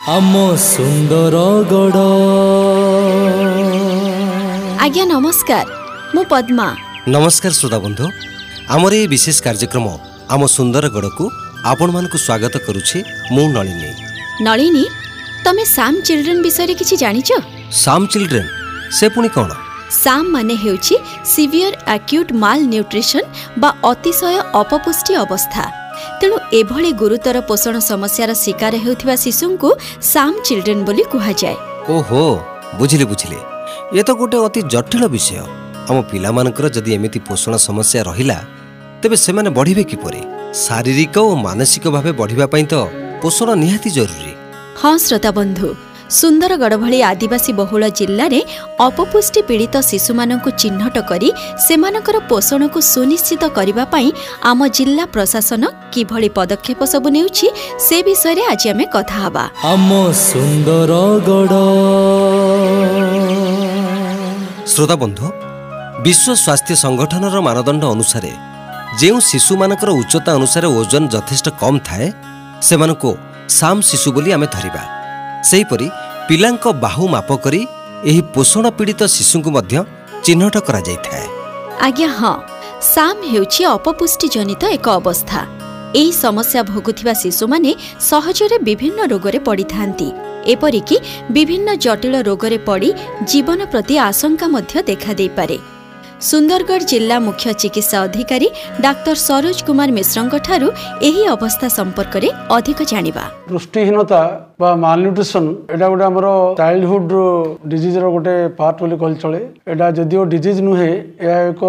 ଆମ ସୁନ୍ଦରଗଡ଼ ଆଜ୍ଞା ନମସ୍କାର। ମୁଁ ପଦ୍ମା। ନମସ୍କାର ଶ୍ରୋତା ବନ୍ଧୁ। ଆମର ଏହି ବିଶେଷ କାର୍ଯ୍ୟକ୍ରମ ଆମ ସୁନ୍ଦରଗଡ଼କୁ ଆପଣମାନଙ୍କୁ ସ୍ୱାଗତ କରୁଛି ମୁଁ ନଳିନୀ। ନଳିନୀ ତମେ ସାମ୍ ଚିଲଡ୍ରେନ୍ ବିଷୟରେ କିଛି ଜାଣିଛ? Some children? ସେ ପୁଣି କ'ଣ? ସାମ୍ ମାନେ ହେଉଛି ସିଭିୟର ଆକ୍ୟୁଟ୍ ମାଲ୍ ନ୍ୟୁଟ୍ରିସନ୍ ବା ଅତିଶୟ ଅପପୁଷ୍ଟି ଅବସ୍ଥା। ତେଣୁ ଏଭଳି ଗୁରୁତର ପୋଷଣ ସମସ୍ୟାର ଶିକାର ହେଉଥିବା ଶିଶୁଙ୍କୁ ସାମ୍ ଚିଲଡ୍ରେନ୍ ବୋଲି କୁହାଯାଏ। ଓହୋ ବୁଝିଲି ବୁଝିଲି। ଏ ତ ଗୋଟେ ଅତି ଜଟିଳ ବିଷୟ। ଆମ ପିଲାମାନଙ୍କର ଯଦି ଏମିତି ପୋଷଣ ସମସ୍ୟା ରହିଲା ତେବେ ସେମାନେ ବଢ଼ିବେ କିପରି? ଶାରୀରିକ ଓ ମାନସିକ ଭାବେ ବଢ଼ିବା ପାଇଁ ତ ପୋଷଣ ନିହାତି ଜରୁରୀ। ହଁ ଶ୍ରୋତା ବନ୍ଧୁ ସୁନ୍ଦରଗଡ଼ ଭଳି ଆଦିବାସୀ ବହୁଳ ଜିଲ୍ଲାରେ ଅପପୁଷ୍ଟି ପୀଡ଼ିତ ଶିଶୁମାନଙ୍କୁ ଚିହ୍ନଟ କରି ସେମାନଙ୍କର ପୋଷଣକୁ ସୁନିଶ୍ଚିତ କରିବା ପାଇଁ ଆମ ଜିଲ୍ଲା ପ୍ରଶାସନ କିଭଳି ପଦକ୍ଷେପ ସବୁ ନେଉଛି ସେ ବିଷୟରେ ଆଜି ଆମେ କଥା ହେବା। ଆମ ସୁନ୍ଦରଗଡ଼ ଶ୍ରୋତା ବନ୍ଧୁ ବିଶ୍ୱ ସ୍ୱାସ୍ଥ୍ୟ ସଂଗଠନର ମାନଦଣ୍ଡ ଅନୁସାରେ ଯେଉଁ ଶିଶୁମାନଙ୍କର ଉଚ୍ଚତା ଅନୁସାରେ ଓଜନ ଯଥେଷ୍ଟ କମ୍ ଥାଏ ସେମାନଙ୍କୁ ସାମ୍ ଶିଶୁ ବୋଲି ଆମେ ଧରିବା। ସେହିପରି ପିଲାଙ୍କ ବାହୁ ମାପ କରି ଏହି ପୋଷଣ ପୀଡ଼ିତ ଶିଶୁଙ୍କୁ ମଧ୍ୟ ଚିହ୍ନଟ କରାଯାଇଥାଏ। ଆଜ୍ଞା ହଁ। ସାମ୍ ହେଉଛି ଅପପୁଷ୍ଟି ଜନିତ ଏକ ଅବସ୍ଥା। ଏହି ସମସ୍ୟା ଭୋଗୁଥିବା ଶିଶୁମାନେ ସହଜରେ ବିଭିନ୍ନ ରୋଗରେ ପଡ଼ିଥାନ୍ତି। ଏପରିକି ବିଭିନ୍ନ ଜଟିଳ ରୋଗରେ ପଡ଼ି ଜୀବନ ପ୍ରତି ଆଶଙ୍କା ମଧ୍ୟ ଦେଖାଦେଇପାରେ। ସୁନ୍ଦରଗଡ଼ ଜିଲ୍ଲା ମୁଖ୍ୟ ଚିକିତ୍ସା ଅଧିକାରୀ ଡାକ୍ତର ସରୋଜ କୁମାର ମିଶ୍ରଙ୍କଠାରୁ ଏହି ଅବସ୍ଥା ସମ୍ପର୍କରେ ଅଧିକ ଜାଣିବା। ପୃଷ୍ଟିହୀନତା ବା ମାଲନ୍ୟୁଟ୍ରିସନ୍ ଏଇଟା ଗୋଟେ ଆମର ଚାଇଲ୍ଡହୁଡ୍ ଡିଜିଜ୍ର ଗୋଟେ ପାର୍ଟ ବୋଲି କହିଲେ ଚଳେ। ଏଇଟା ଯଦିଓ ଡିଜିଜ୍ ନୁହେଁ ଏହା ଏକ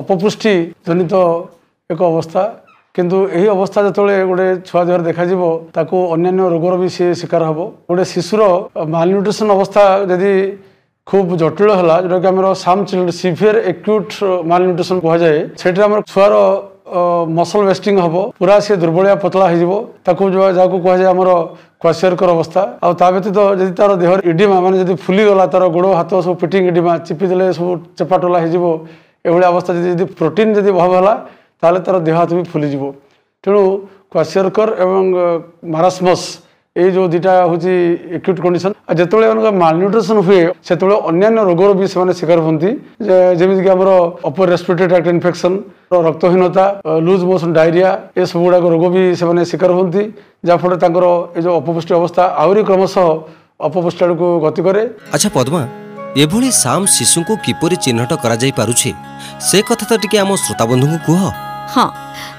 ଅପପୁଷ୍ଟି ଜନିତ ଏକ ଅବସ୍ଥା। କିନ୍ତୁ ଏହି ଅବସ୍ଥା ଯେତେବେଳେ ଗୋଟେ ଛୁଆ ଦେହରେ ଦେଖାଯିବ ତାକୁ ଅନ୍ୟାନ୍ୟ ରୋଗର ବି ସିଏ ଶିକାର ହେବ। ଗୋଟେ ଶିଶୁର ମାଲନ୍ୟୁଟ୍ରିସନ୍ ଅବସ୍ଥା ଯଦି খুব জটিল ହେଲା ଯେଉଁଟାକି ଆମର SAM child severe acute malnutrition କୁହାଯାଏ ସେଇଥିରେ ଆମର ଛୁଆର ମସଲ୍ ୱେଷ୍ଟିଂ ହେବ ପୁରା ସିଏ ଦୁର୍ବଳିଆ ପତଳା ହେଇଯିବ ତାକୁ ଯୋଉ- ଯାହାକୁ କୁହାଯାଏ ଆମର କ୍ୱାସିୟରକର ଅବସ୍ଥା ଆଉ ତା ବ୍ୟତୀତ ଯଦି ତାର ଦେହରେ ଇଡିମା ମାନେ ଯଦି ଫୁଲିଗଲା ତାର ଗୋଡ଼ ହାତ ସବୁ ପିଟିଂ ଇଡିମା ଚିପି ଦେଲେ ସବୁ ଚେପାଟୋଲା ହେଇଯିବ ଏଭଳି ଅବସ୍ଥା ଯଦି ଯଦି ପ୍ରୋଟିନ୍ ଯଦି ଅଭାବ ହେଲା ତାହେଲେ ତାର ଦେହ ହାତ ବି ଫୁଲିଯିବ ତେଣୁ କ୍ୱାସିୟରକର ଏବଂ ମାରାସ୍ମସ୍ ଏଇ ଯେଉଁ ଦୁଇଟା ହେଉଛି ଏକ୍ୟୁଟ୍ କଣ୍ଡିସନ୍ ଆଉ ଯେତେବେଳେ ଏମାନଙ୍କ ମାଲନ୍ୟୁଟ୍ରିସନ୍ ହୁଏ ସେତେବେଳେ ଅନ୍ୟାନ୍ୟ ରୋଗର ବି ସେମାନେ ଶିକାର ହୁଅନ୍ତି। ଯେ- ଯେମିତିକି ଆମର ଅପର ରେସ୍ପିରେଟରୀ ଟ୍ରାକ୍ଟ ଇନଫେକ୍ସନ୍ ରକ୍ତହୀନତା ଲୁଜ୍ ମୋସନ୍ ଡାଇରିଆ ଏସବୁ ଗୁଡ଼ାକ ରୋଗ ବି ସେମାନେ ଶିକାର ହୁଅନ୍ତି ଯାହାଫଳରେ ତାଙ୍କର ଏ ଯେଉଁ ଅପପୁଷ୍ଟି ଅବସ୍ଥା ଆହୁରି କ୍ରମଶଃ ଅପପୁଷ୍ଟି ଆଡ଼କୁ ଗତି କରେ। ଆଚ୍ଛା ପଦ୍ମା ଏଭଳି ସାମ୍ ଶିଶୁଙ୍କୁ କିପରି ଚିହ୍ନଟ କରାଯାଇପାରୁଛି? ସେ କଥା ତ ଟିକେ ଆମ ଶ୍ରୋତାବନ୍ଧୁଙ୍କୁ କୁହ। ହଁ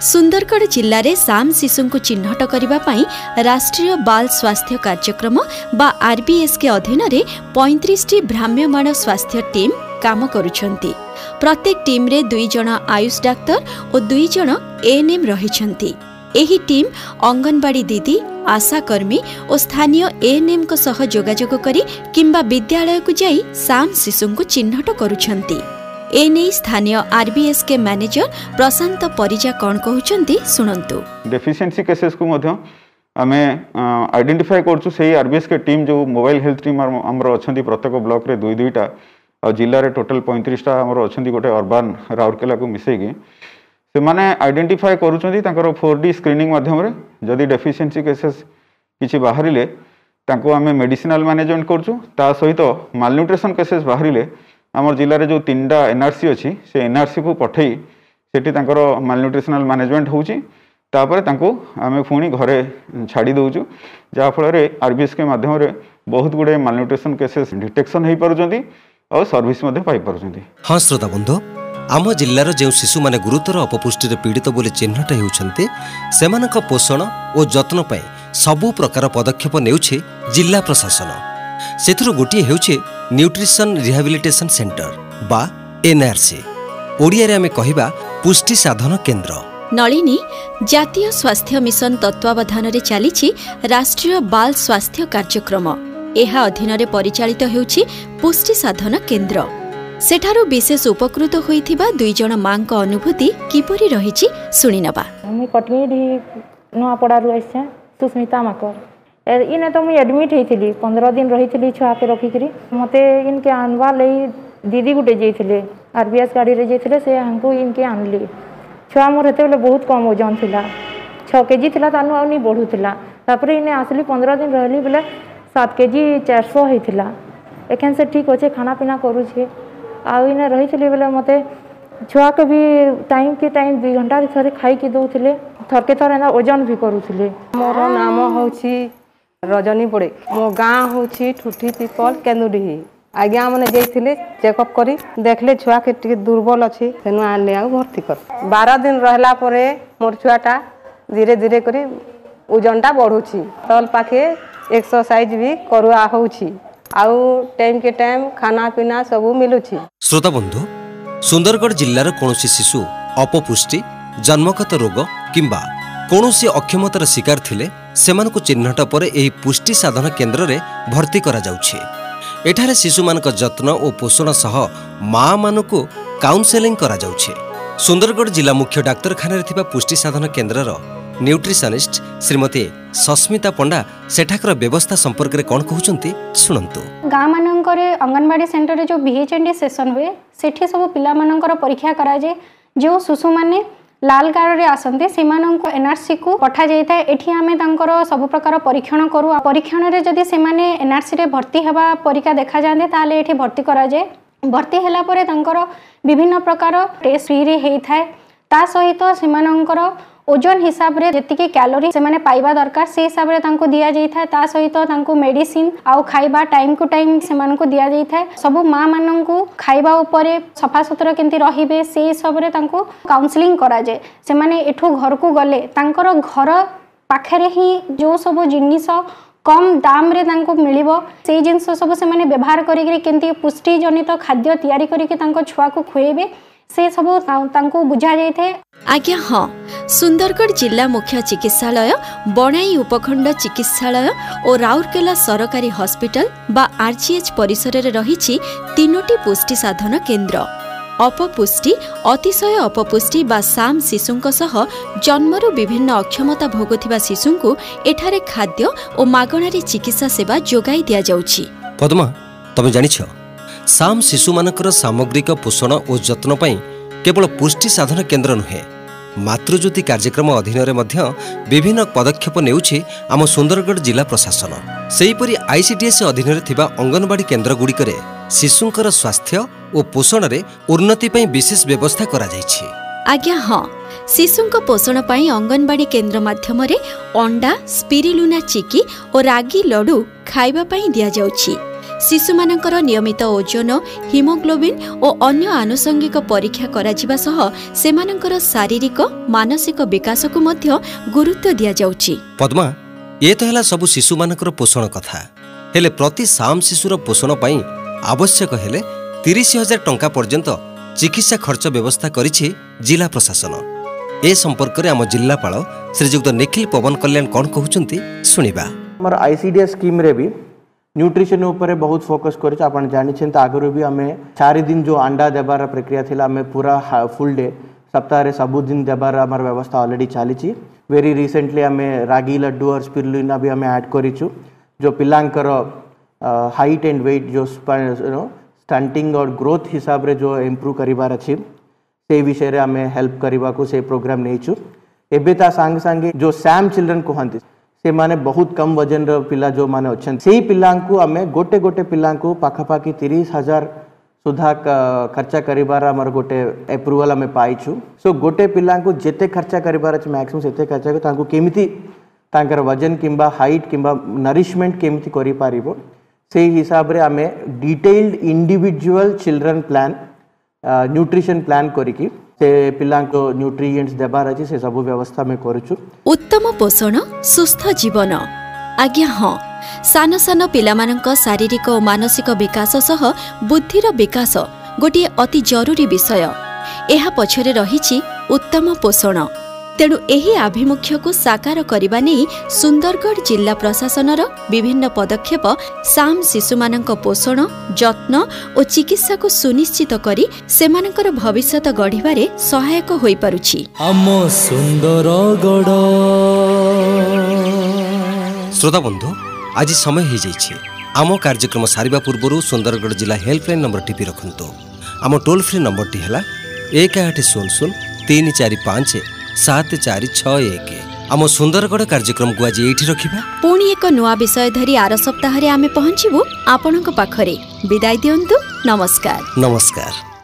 ସୁନ୍ଦରଗଡ଼ ଜିଲ୍ଲାରେ ସାମ୍ ଶିଶୁଙ୍କୁ ଚିହ୍ନଟ କରିବା ପାଇଁ ରାଷ୍ଟ୍ରୀୟ ବାଲ୍ ସ୍ୱାସ୍ଥ୍ୟ କାର୍ଯ୍ୟକ୍ରମ ବା ଆର୍ବିଏସ୍କେ ଅଧୀନରେ ପଇଁତିରିଶଟି ଭ୍ରାମ୍ୟମାଣ ସ୍ୱାସ୍ଥ୍ୟ ଟିମ୍ କାମ କରୁଛନ୍ତି। ପ୍ରତ୍ୟେକ ଟିମ୍ରେ ଦୁଇ ଜଣ ଆୟୁଷ ଡାକ୍ତର ଓ ଦୁଇ ଜଣ ଏଏନ୍ଏମ୍ ରହିଛନ୍ତି। ଏହି ଟିମ୍ ଅଙ୍ଗନବାଡି ଦିଦି ଆଶାକର୍ମୀ ଓ ସ୍ଥାନୀୟ ଏଏନ୍ଏମ୍ଙ୍କ ସହ ଯୋଗାଯୋଗ କରି କିମ୍ବା ବିଦ୍ୟାଳୟକୁ ଯାଇ ସାମ୍ ଶିଶୁଙ୍କୁ ଚିହ୍ନଟ କରୁଛନ୍ତି। ଏନେଇ ସ୍ଥାନୀୟ ଆର୍ବିଏସ୍କେ ମ୍ୟାନେଜର ପ୍ରଶାନ୍ତ ପରିଜା କ'ଣ କହୁଛନ୍ତି ଶୁଣନ୍ତୁ। ଡେଫିସିଏନ୍ସି କେସେସ୍କୁ ମଧ୍ୟ ଆମେ ଆଇଡେଣ୍ଟିଫାଏ କରୁଛୁ। ସେଇ ଆର୍ବିଏସ୍କେ ଟିମ୍ ଯେଉଁ ମୋବାଇଲ ହେଲ୍ଥ ଟିମ୍ ଆମର ଅଛନ୍ତି ପ୍ରତ୍ୟେକ ବ୍ଲକରେ ଦୁଇ ଦୁଇଟା ଆଉ ଜିଲ୍ଲାରେ ଟୋଟାଲ ପଇଁତିରିଶଟା ଆମର ଅଛନ୍ତି ଗୋଟେ ଅର୍ବାନ ରାଉରକେଲାକୁ ମିଶେଇକି। ସେମାନେ ଆଇଡେଣ୍ଟିଫାଏ କରୁଛନ୍ତି ତାଙ୍କର ଫୋର୍ ଡି ସ୍କ୍ରିନିଂ ମାଧ୍ୟମରେ। ଯଦି ଡେଫିସିଏନ୍ସି କେସେସ୍ କିଛି ବାହାରିଲେ ତାଙ୍କୁ ଆମେ ମେଡ଼ିସିନାଲ ମ୍ୟାନେଜମେଣ୍ଟ କରୁଛୁ। ତା ସହିତ ମାଲନ୍ୟୁଟ୍ରିସନ୍ କେସେସ୍ ବାହାରିଲେ ଆମର ଜିଲ୍ଲାରେ ଯେଉଁ ତିନିଟା ଏନ୍ଆର୍ସି ଅଛି ସେ ଏନ୍ଆର୍ସିକୁ ପଠେଇ ସେଠି ତାଙ୍କର ମାଲନ୍ୟୁଟ୍ରିସନାଲ ମ୍ୟାନେଜମେଣ୍ଟ ହେଉଛି ତାପରେ ତାଙ୍କୁ ଆମେ ପୁଣି ଘରେ ଛାଡ଼ି ଦେଉଛୁ ଯାହାଫଳରେ ଆର୍ବିଏସ୍କେ ମାଧ୍ୟମରେ ବହୁତ ଗୁଡ଼ିଏ ମାଲନ୍ୟୁଟ୍ରିସନ୍ କେସେସ୍ ଡିଟେକ୍ସନ୍ ହେଇପାରୁଛନ୍ତି ଆଉ ସର୍ଭିସ୍ ମଧ୍ୟ ପାଇପାରୁଛନ୍ତି ହଁ ଶ୍ରୋତା ବନ୍ଧୁ ଆମ ଜିଲ୍ଲାର ଯେଉଁ ଶିଶୁମାନେ ଗୁରୁତର ଅପପୁଷ୍ଟିରେ ପୀଡ଼ିତ ବୋଲି ଚିହ୍ନଟ ହେଉଛନ୍ତି ସେମାନଙ୍କ ପୋଷଣ ଓ ଯତ୍ନ ପାଇଁ ସବୁ ପ୍ରକାର ପଦକ୍ଷେପ ନେଉଛି ଜିଲ୍ଲା ପ୍ରଶାସନ ସେଥିରୁ ଗୋଟିଏ ହେଉଛି ନ୍ୟୁଟ୍ରିସନ୍ ରିହାବିଲିଟେସନ୍ ସେଣ୍ଟର ବା ଏନ୍ଆର୍ସି ଓଡ଼ିଆରେ ଆମେ କହିବା ପୁଷ୍ଟି ସାଧନ କେନ୍ଦ୍ର। ନଳିନୀ ଜାତୀୟ ସ୍ୱାସ୍ଥ୍ୟ ମିଶନ ତତ୍ତ୍ୱାବଧାନରେ ଚାଲିଛି ରାଷ୍ଟ୍ରୀୟ ବାଲ୍ ସ୍ୱାସ୍ଥ୍ୟ କାର୍ଯ୍ୟକ୍ରମ। ଏହା ଅଧୀନରେ ପରିଚାଳିତ ହେଉଛି ପୁଷ୍ଟି ସାଧନ କେନ୍ଦ୍ର। ସେଠାରୁ ବିଶେଷ ଉପକୃତ ହୋଇଥିବା ଦୁଇ ଜଣ ମାଙ୍କ ଅନୁଭୂତି କିପରି ରହିଛି ଶୁଣିନେବା। ମୁଇଁ ନୂଆପଡ଼ାରୁ ଆସିଛେ ସୁସ୍ମିତା ମାକର। ଏ ଇନେ ତ ମୁଇଁ ଆଡ଼ମିଟ୍ ହେଇଥିଲି ପନ୍ଦର ଦିନ ରହିଥିଲି ଛୁଆକେ ରଖିକିରି ମୋତେ ଇନକେ ଆନବାର୍ ଲାଗି ଦିଦି ଗୋଟେ ଯାଇଥିଲେ ଆର୍ ବି ଏସ୍ ଗାଡ଼ିରେ ଯାଇଥିଲେ ସେ ହାଙ୍କୁ ଇନକେ ଆନଲି ଛୁଆ ମୋର ସେତେବେଳେ ବହୁତ କମ୍ ଓଜନ ଥିଲା ଛଅ କେଜି ଥିଲା ତାନୁ ଆହୁରି ବଢ଼ୁଥିଲା ତାପରେ ଇନେ ଆସିଲି ପନ୍ଦର ଦିନ ରହିଲି ବେଲେ ସାତ କେଜି ଚାରିଶହ ହେଇଥିଲା ଏଖେନ୍ ସେ ଠିକ୍ ଅଛେ ଖାନାପିନା କରୁଛେ ଆଉ ଇନେ ରହିଥିଲି ବେଲେ ମୋତେ ଛୁଆକେ ବି ଟାଇମ୍ କି ଟାଇମ୍ ଦୁଇ ଘଣ୍ଟାରେ ଥରେ ଖାଇକି ଦଉଥିଲେ ଥରକେ ଥର ଏନ୍ତା ଓଜନ ବି କରୁଥିଲେ ମୋର ନାମ ହେଉଛି ରଜନୀ ବଡ଼େ ମୋ ଗାଁ ହେଉଛି ଠୁଠି ପିପଲ କେନ୍ଦୁଡିହି। ଆଜ୍ଞା ମାନେ ଯାଇଥିଲେ ଚେକଅପ୍ କରି ଦେଖିଲେ ଛୁଆକେ ଟିକେ ଦୁର୍ବଳ ଅଛି ସେନୁ ଆଣିଲେ ଆଉ ଭର୍ତ୍ତି କର। ବାର ଦିନ ରହିଲା ପରେ ମୋର ଛୁଆଟା ଧୀରେ ଧୀରେ କରି ଓଜନଟା ବଢ଼ୁଛି। ତଲ ପାଖେ ଏକ୍ସରସାଇଜ ବି କରୁଆ ହେଉଛି। ଆଉ ଟାଇମ୍ କେ ଟାଇମ୍ ଖାନା ପିନା ସବୁ ମିଳୁଛି ଶ୍ରୋତାବନ୍ଧୁ ସୁନ୍ଦରଗଡ଼ ଜିଲ୍ଲାର କୌଣସି ଶିଶୁ ଅପପୁଷ୍ଟି ଜନ୍ମଗତ ରୋଗ କିମ୍ବା କୌଣସି ଅକ୍ଷମତାର ଶିକାର ଥିଲେ ସେମାନଙ୍କୁ ଚିହ୍ନଟ ପରେ ଏହି ପୁଷ୍ଟି ସାଧନ କେନ୍ଦ୍ରରେ ଭର୍ତ୍ତି କରାଯାଉଛି। ଏଠାରେ ଶିଶୁମାନଙ୍କ ଯତ୍ନ ଓ ପୋଷଣ ସହ ମାଆମାନଙ୍କୁ କାଉନ୍ସେଲିଂ କରାଯାଉଛି। ସୁନ୍ଦରଗଡ଼ ଜିଲ୍ଲା ମୁଖ୍ୟ ଡାକ୍ତରଖାନାରେ ଥିବା ପୁଷ୍ଟି ସାଧନ କେନ୍ଦ୍ରର ନ୍ୟୁଟ୍ରିସନିଷ୍ଟ ଶ୍ରୀମତୀ ସସ୍ମିତା ପଣ୍ଡା ସେଠାକାର ବ୍ୟବସ୍ଥା ସମ୍ପର୍କରେ କ'ଣ କହୁଛନ୍ତି ଶୁଣନ୍ତୁ। ଗାଁମାନଙ୍କରେ ଅଙ୍ଗନବାଡ଼ି ସେଣ୍ଟରରେ ଯେଉଁ ଭିଏଚ୍ଏନ୍ଡି ସେସନ୍ ହୁଏ ସେଠି ସବୁ ପିଲାମାନଙ୍କର ପରୀକ୍ଷା କରାଯାଏ। ଯେଉଁ ଶିଶୁମାନେ ଲାଲ କାର୍ଡ଼ରେ ଆସନ୍ତି ସେମାନଙ୍କୁ ଏନ୍ଆର୍ସିକୁ ପଠାଯାଇଥାଏ। ଏଠି ଆମେ ତାଙ୍କର ସବୁ ପ୍ରକାର ପରୀକ୍ଷଣ କରୁ। ଆଉ ପରୀକ୍ଷଣରେ ଯଦି ସେମାନେ ଏନ୍ଆର୍ସିରେ ଭର୍ତ୍ତି ହେବା ପରିକା ଦେଖାଯାଆନ୍ତି ତାହେଲେ ଏଠି ଭର୍ତ୍ତି କରାଯାଏ। ଭର୍ତ୍ତି ହେଲା ପରେ ତାଙ୍କର ବିଭିନ୍ନ ପ୍ରକାର ଟେଷ୍ଟ ଫ୍ରିରେ ହେଇଥାଏ। ତା ସହିତ ସେମାନଙ୍କର ओजन हिसाब से जी क्यालोरी से पाइबा दरकार, से हिसाब से दि जाए सहित मेडिसीन आउ खाइबा टाइम टू टाइम से दि जाए सब माँ मान खाइबा उपर सफ़ा सुतरा कमी रही से हिसाब से काउनसलींग कराए से घर को गले घर पाखे ही जो सब जिनस कम दाम रे मिल जिन सबसे व्यवहार करमती पुष्टिजनित खाद्य या छुआ को खुएबे, से सब बुझा जाए ଆଜ୍ଞା ହଁ ସୁନ୍ଦରଗଡ଼ ଜିଲ୍ଲା ମୁଖ୍ୟ ଚିକିତ୍ସାଳୟ ବଣାଇ ଉପଖଣ୍ଡ ଚିକିତ୍ସାଳୟ ଓ ରାଉରକେଲା ସରକାରୀ ହସ୍ପିଟାଲ ବା ଆର୍ଜିଏଚ୍ ପରିସରରେ ରହିଛି ତିନୋଟି ପୁଷ୍ଟି ସାଧନ କେନ୍ଦ୍ର। ଅପପୁଷ୍ଟି ଅତିଶୟ ଅପପୁଷ୍ଟି ବା ସାମ୍ ଶିଶୁଙ୍କ ସହ ଜନ୍ମରୁ ବିଭିନ୍ନ ଅକ୍ଷମତା ଭୋଗୁଥିବା ଶିଶୁଙ୍କୁ ଏଠାରେ ଖାଦ୍ୟ ଓ ମାଗଣାରେ ଚିକିତ୍ସା ସେବା ଯୋଗାଇ ଦିଆଯାଉଛି। ପଦ୍ମା ତମେ ଜାଣିଛ ସାମ୍ ଶିଶୁମାନଙ୍କର ସାମଗ୍ରିକ ପୋଷଣ ଓ ଯତ୍ନ ପାଇଁ କେବଳ ପୁଷ୍ଟି ସାଧନ କେନ୍ଦ୍ର ନୁହେଁ ମାତୃଜ୍ୟୋତି କାର୍ଯ୍ୟକ୍ରମ ଅଧୀନରେ ମଧ୍ୟ ବିଭିନ୍ନ ପଦକ୍ଷେପ ନେଉଛି ଆମ ସୁନ୍ଦରଗଡ଼ ଜିଲ୍ଲା ପ୍ରଶାସନ। ସେହିପରି ଆଇସିଡିଏସ୍ ଅଧୀନରେ ଥିବା ଅଙ୍ଗନବାଡ଼ି କେନ୍ଦ୍ରଗୁଡ଼ିକରେ ଶିଶୁଙ୍କର ସ୍ୱାସ୍ଥ୍ୟ ଓ ପୋଷଣରେ ଉନ୍ନତି ପାଇଁ ବିଶେଷ ବ୍ୟବସ୍ଥା କରାଯାଇଛି। ଆଜ୍ଞା ହଁ। ଶିଶୁଙ୍କ ପୋଷଣ ପାଇଁ ଅଙ୍ଗନବାଡ଼ି କେନ୍ଦ୍ର ମାଧ୍ୟମରେ ଅଣ୍ଡା ସ୍ପିରିଲୁନା ଚିକି ଓ ରାଗି ଲଡୁ ଖାଇବା ପାଇଁ ଦିଆଯାଉଛି। ଶିଶୁମାନଙ୍କର ନିୟମିତ ଓଜନ ହିମୋଗ୍ଲୋବିନ୍ ଓ ଅନ୍ୟ ଆନୁଷଙ୍ଗିକ ପରୀକ୍ଷା କରାଯିବା ସହ ସେମାନଙ୍କର ଶାରୀରିକ ମାନସିକ ବିକାଶକୁ ମଧ୍ୟ ଗୁରୁତ୍ୱ ଦିଆଯାଉଛି। ପଦ୍ମା ଏ ତ ହେଲା ସବୁ ଶିଶୁମାନଙ୍କର ପୋଷଣ କଥା। ହେଲେ ପ୍ରତି ସାମ୍ ଶିଶୁର ପୋଷଣ ପାଇଁ ଆବଶ୍ୟକ ହେଲେ ତିରିଶ ହଜାର ଟଙ୍କା ପର୍ଯ୍ୟନ୍ତ ଚିକିତ୍ସା ଖର୍ଚ୍ଚ ବ୍ୟବସ୍ଥା କରିଛି ଜିଲ୍ଲା ପ୍ରଶାସନ। ଏ ସମ୍ପର୍କରେ ଆମ ଜିଲ୍ଲାପାଳ ଶ୍ରୀଯୁକ୍ତ ନିଖିଲ ପବନ କଲ୍ୟାଣ କ'ଣ କହୁଛନ୍ତି ଶୁଣିବା। ଆମର ଆଇ ન્યુટ્રિશન ઉપર બહુ જ ફોકસ કર્યું છે આપણે જાણી છીએ તો આગળ બી અમે ચારી દિન જો અંડા દેବାର પ્રક્રિયા થયેલા અમે પૂરા ફૂલ ડે સપ્તાહે સબુદિન દેબાર અમાર વ્યવસ્થા ઓલરેડી ચાલી છે વેરી રિસેન્ટલી અમે રાગી લડ્ડુ ઓર સ્પિરુલિના બી અમે એડ કરીશું જો પિલાંકર હાઇટ એન્ડ વેઇટ જો ଷ୍ଟାଣ୍ଟିଂ ଅର୍ ଗ୍ରୋଥ୍ ହିସାବରେ ଯେଉଁ ଇମ୍ପ୍ରୁଭ୍ କରିବାର ଅଛି ସେଇ ବିଷୟରେ ଆମେ ହେଲ୍ପ କରିବାକୁ ସେ ପ୍ରୋଗ୍ରାମ୍ ନେଇଛୁ ଏବେ ତା ସାଙ୍ଗେ ସାଙ୍ଗେ ଯେଉଁ ସ୍ୟାମ୍ ଚିଲ୍ଡ୍ରେନ୍ କୁହନ୍ତି ସେମାନେ ବହୁତ କମ୍ ଓଜନର ପିଲା ଯେଉଁମାନେ ଅଛନ୍ତି ସେଇ ପିଲାଙ୍କୁ ଆମେ ଗୋଟେ ଗୋଟେ ପିଲାଙ୍କୁ ପାଖାପାଖି ତିରିଶ ହଜାର ସୁଦ୍ଧା କ- ଖର୍ଚ୍ଚ କରିବାର ଆମର ଗୋଟେ ଆପ୍ରୁଭାଲ୍ ଆମେ ପାଇଛୁ ସୋ ଗୋଟେ ପିଲାଙ୍କୁ ଯେତେ ଖର୍ଚ୍ଚ କରିବାର ଅଛି ମ୍ୟାକ୍ସିମମ୍ ସେତେ ଖର୍ଚ୍ଚ କରି ତାଙ୍କୁ କେମିତି ତାଙ୍କର ଓଜନ କିମ୍ବା ହାଇଟ୍ କିମ୍ବା ନରିଶମେଣ୍ଟ କେମିତି କରିପାରିବ ସେଇ ହିସାବରେ ଆମେ detailed individual children plan nutrition plan କରିକି ସେ ପିଲାଙ୍କୁ ନ୍ୟୁଟ୍ରିଏଣ୍ଟସ୍ ଦେବାର ଅଛି ସେ ସବୁ ବ୍ୟବସ୍ଥା ଆମେ କରୁଛୁ। ଉତ୍ତମ ପୋଷଣ ସୁସ୍ଥ ଜୀବନ। ଆଜ୍ଞା ହଁ। ସାନ ସାନ ପିଲାମାନଙ୍କ ଶାରୀରିକ ଓ ମାନସିକ ବିକାଶ ସହ ବୁଦ୍ଧିର ବିକାଶ ଗୋଟିଏ ଅତି ଜରୁରୀ ବିଷୟ। ଏହା ପଛରେ ରହିଛି ଉତ୍ତମ ପୋଷଣ। ତେଣୁ ଏହି ଆଭିମୁଖ୍ୟକୁ ସାକାର କରିବା ନେଇ ସୁନ୍ଦରଗଡ଼ ଜିଲ୍ଲା ପ୍ରଶାସନର ବିଭିନ୍ନ ପଦକ୍ଷେପ ସାମ୍ ଶିଶୁମାନଙ୍କ ପୋଷଣ ଯତ୍ନ ଓ ଚିକିତ୍ସାକୁ ସୁନିଶ୍ଚିତ କରି ସେମାନଙ୍କର ଭବିଷ୍ୟତ ଗଢ଼ିବାରେ ସହାୟକ ହୋଇପାରୁଛି। ଆମ ସୁନ୍ଦରଗଡ଼। ଶ୍ରୋତା ବନ୍ଧୁ ଆଜି ସମୟ ହୋଇଯାଇଛି। ଆମ କାର୍ଯ୍ୟକ୍ରମ ସାରିବା ପୂର୍ବରୁ ସୁନ୍ଦରଗଡ଼ ଜିଲ୍ଲା ହେଲ୍ପଲାଇନ୍ ନମ୍ବର ଟିପି ରଖନ୍ତୁ। ଆମ ଟୋଲ୍ ଫ୍ରି ନମ୍ବରଟି ହେଲା ଏକ ଆଠ ଶୂନ ଶୂନ ତିନି ଚାରି ପାଞ୍ଚ ସାତ ଚାରି ଛଅ ଏକ। ଆମ ସୁନ୍ଦରଗଡ଼ କାର୍ଯ୍ୟକ୍ରମକୁ ଆଜି ଏଇଠି ରଖିବା? ପୁଣି ଏକ ନୂଆ ବିଷୟ ଧରି ଆର ସପ୍ତାହରେ ଆମେ ପହଞ୍ଚିବୁ ଆପଣଙ୍କ ପାଖରେ। ବିଦାୟ ଦିଅନ୍ତୁ ନମସ୍କାର। ନମସ୍କାର।